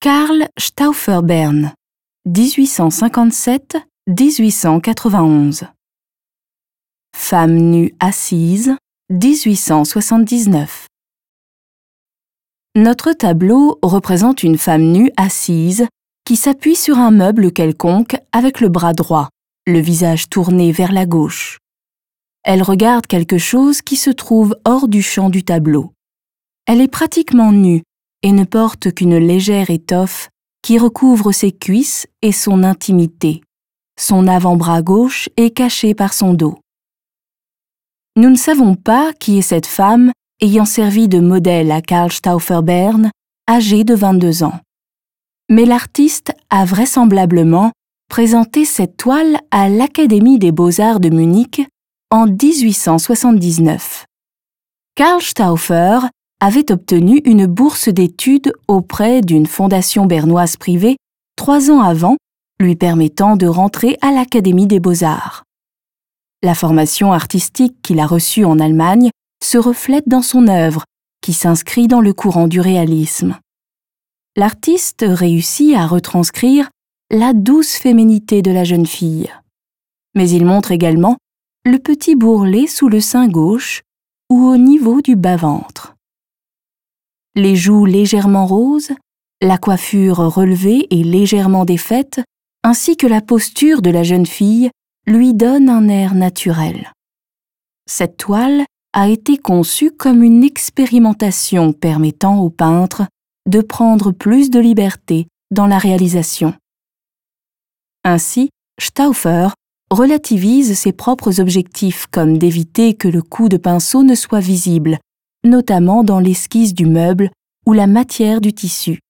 Karl Stauffer-Bern, 1857-1891. Femme nue assise, 1879. Notre tableau représente une femme nue assise qui s'appuie sur un meuble quelconque avec le bras droit, le visage tourné vers la gauche. Elle regarde quelque chose qui se trouve hors du champ du tableau. Elle est pratiquement nue et ne porte qu'une légère étoffe qui recouvre ses cuisses et son intimité. Son avant-bras gauche est caché par son dos. Nous ne savons pas qui est cette femme ayant servi de modèle à Karl Stauffer-Bern, âgé de 22 ans. Mais l'artiste a vraisemblablement présenté cette toile à l'Académie des beaux-arts de Munich en 1879. Karl Stauffer avait obtenu une bourse d'études auprès d'une fondation bernoise privée trois ans avant, lui permettant de rentrer à l'Académie des beaux-arts. La formation artistique qu'il a reçue en Allemagne se reflète dans son œuvre, qui s'inscrit dans le courant du réalisme. L'artiste réussit à retranscrire la douce féminité de la jeune fille. Mais il montre également le petit bourrelet sous le sein gauche ou au niveau du bas-ventre. Les joues légèrement roses, la coiffure relevée et légèrement défaite, ainsi que la posture de la jeune fille lui donnent un air naturel. Cette toile a été conçue comme une expérimentation permettant au peintre de prendre plus de liberté dans la réalisation. Ainsi, Stauffer relativise ses propres objectifs comme d'éviter que le coup de pinceau ne soit visible, notamment dans l'esquisse du meuble ou la matière du tissu.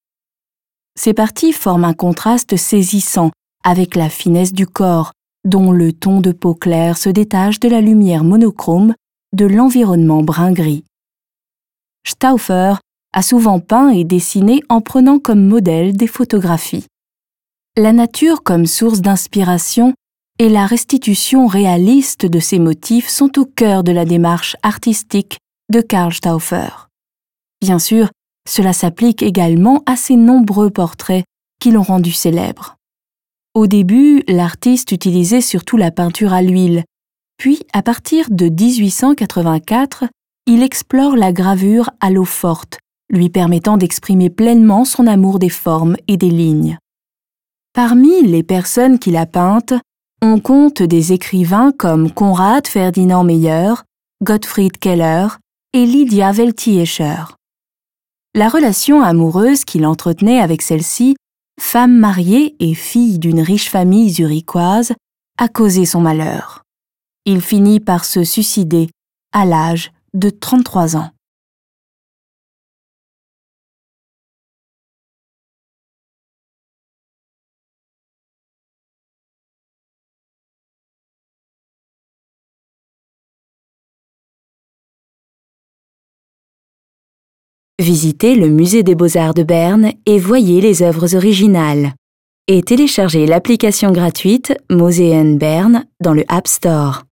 Ces parties forment un contraste saisissant avec la finesse du corps, dont le ton de peau claire se détache de la lumière monochrome de l'environnement brun-gris. Stauffer a souvent peint et dessiné en prenant comme modèle des photographies. La nature comme source d'inspiration et la restitution réaliste de ses motifs sont au cœur de la démarche artistique de Karl Stauffer. Bien sûr, cela s'applique également à ses nombreux portraits qui l'ont rendu célèbre. Au début, l'artiste utilisait surtout la peinture à l'huile, puis, à partir de 1884, il explore la gravure à l'eau forte, lui permettant d'exprimer pleinement son amour des formes et des lignes. Parmi les personnes qu'il a peintes, on compte des écrivains comme Conrad Ferdinand Meyer, Gottfried Keller et Lydia Weltiecher. La relation amoureuse qu'il entretenait avec celle-ci, femme mariée et fille d'une riche famille zurichoise, a causé son malheur. Il finit par se suicider à l'âge de 33 ans. Visitez le musée des beaux-arts de Berne et voyez les œuvres originales. Et téléchargez l'application gratuite Museen Berne dans le App Store.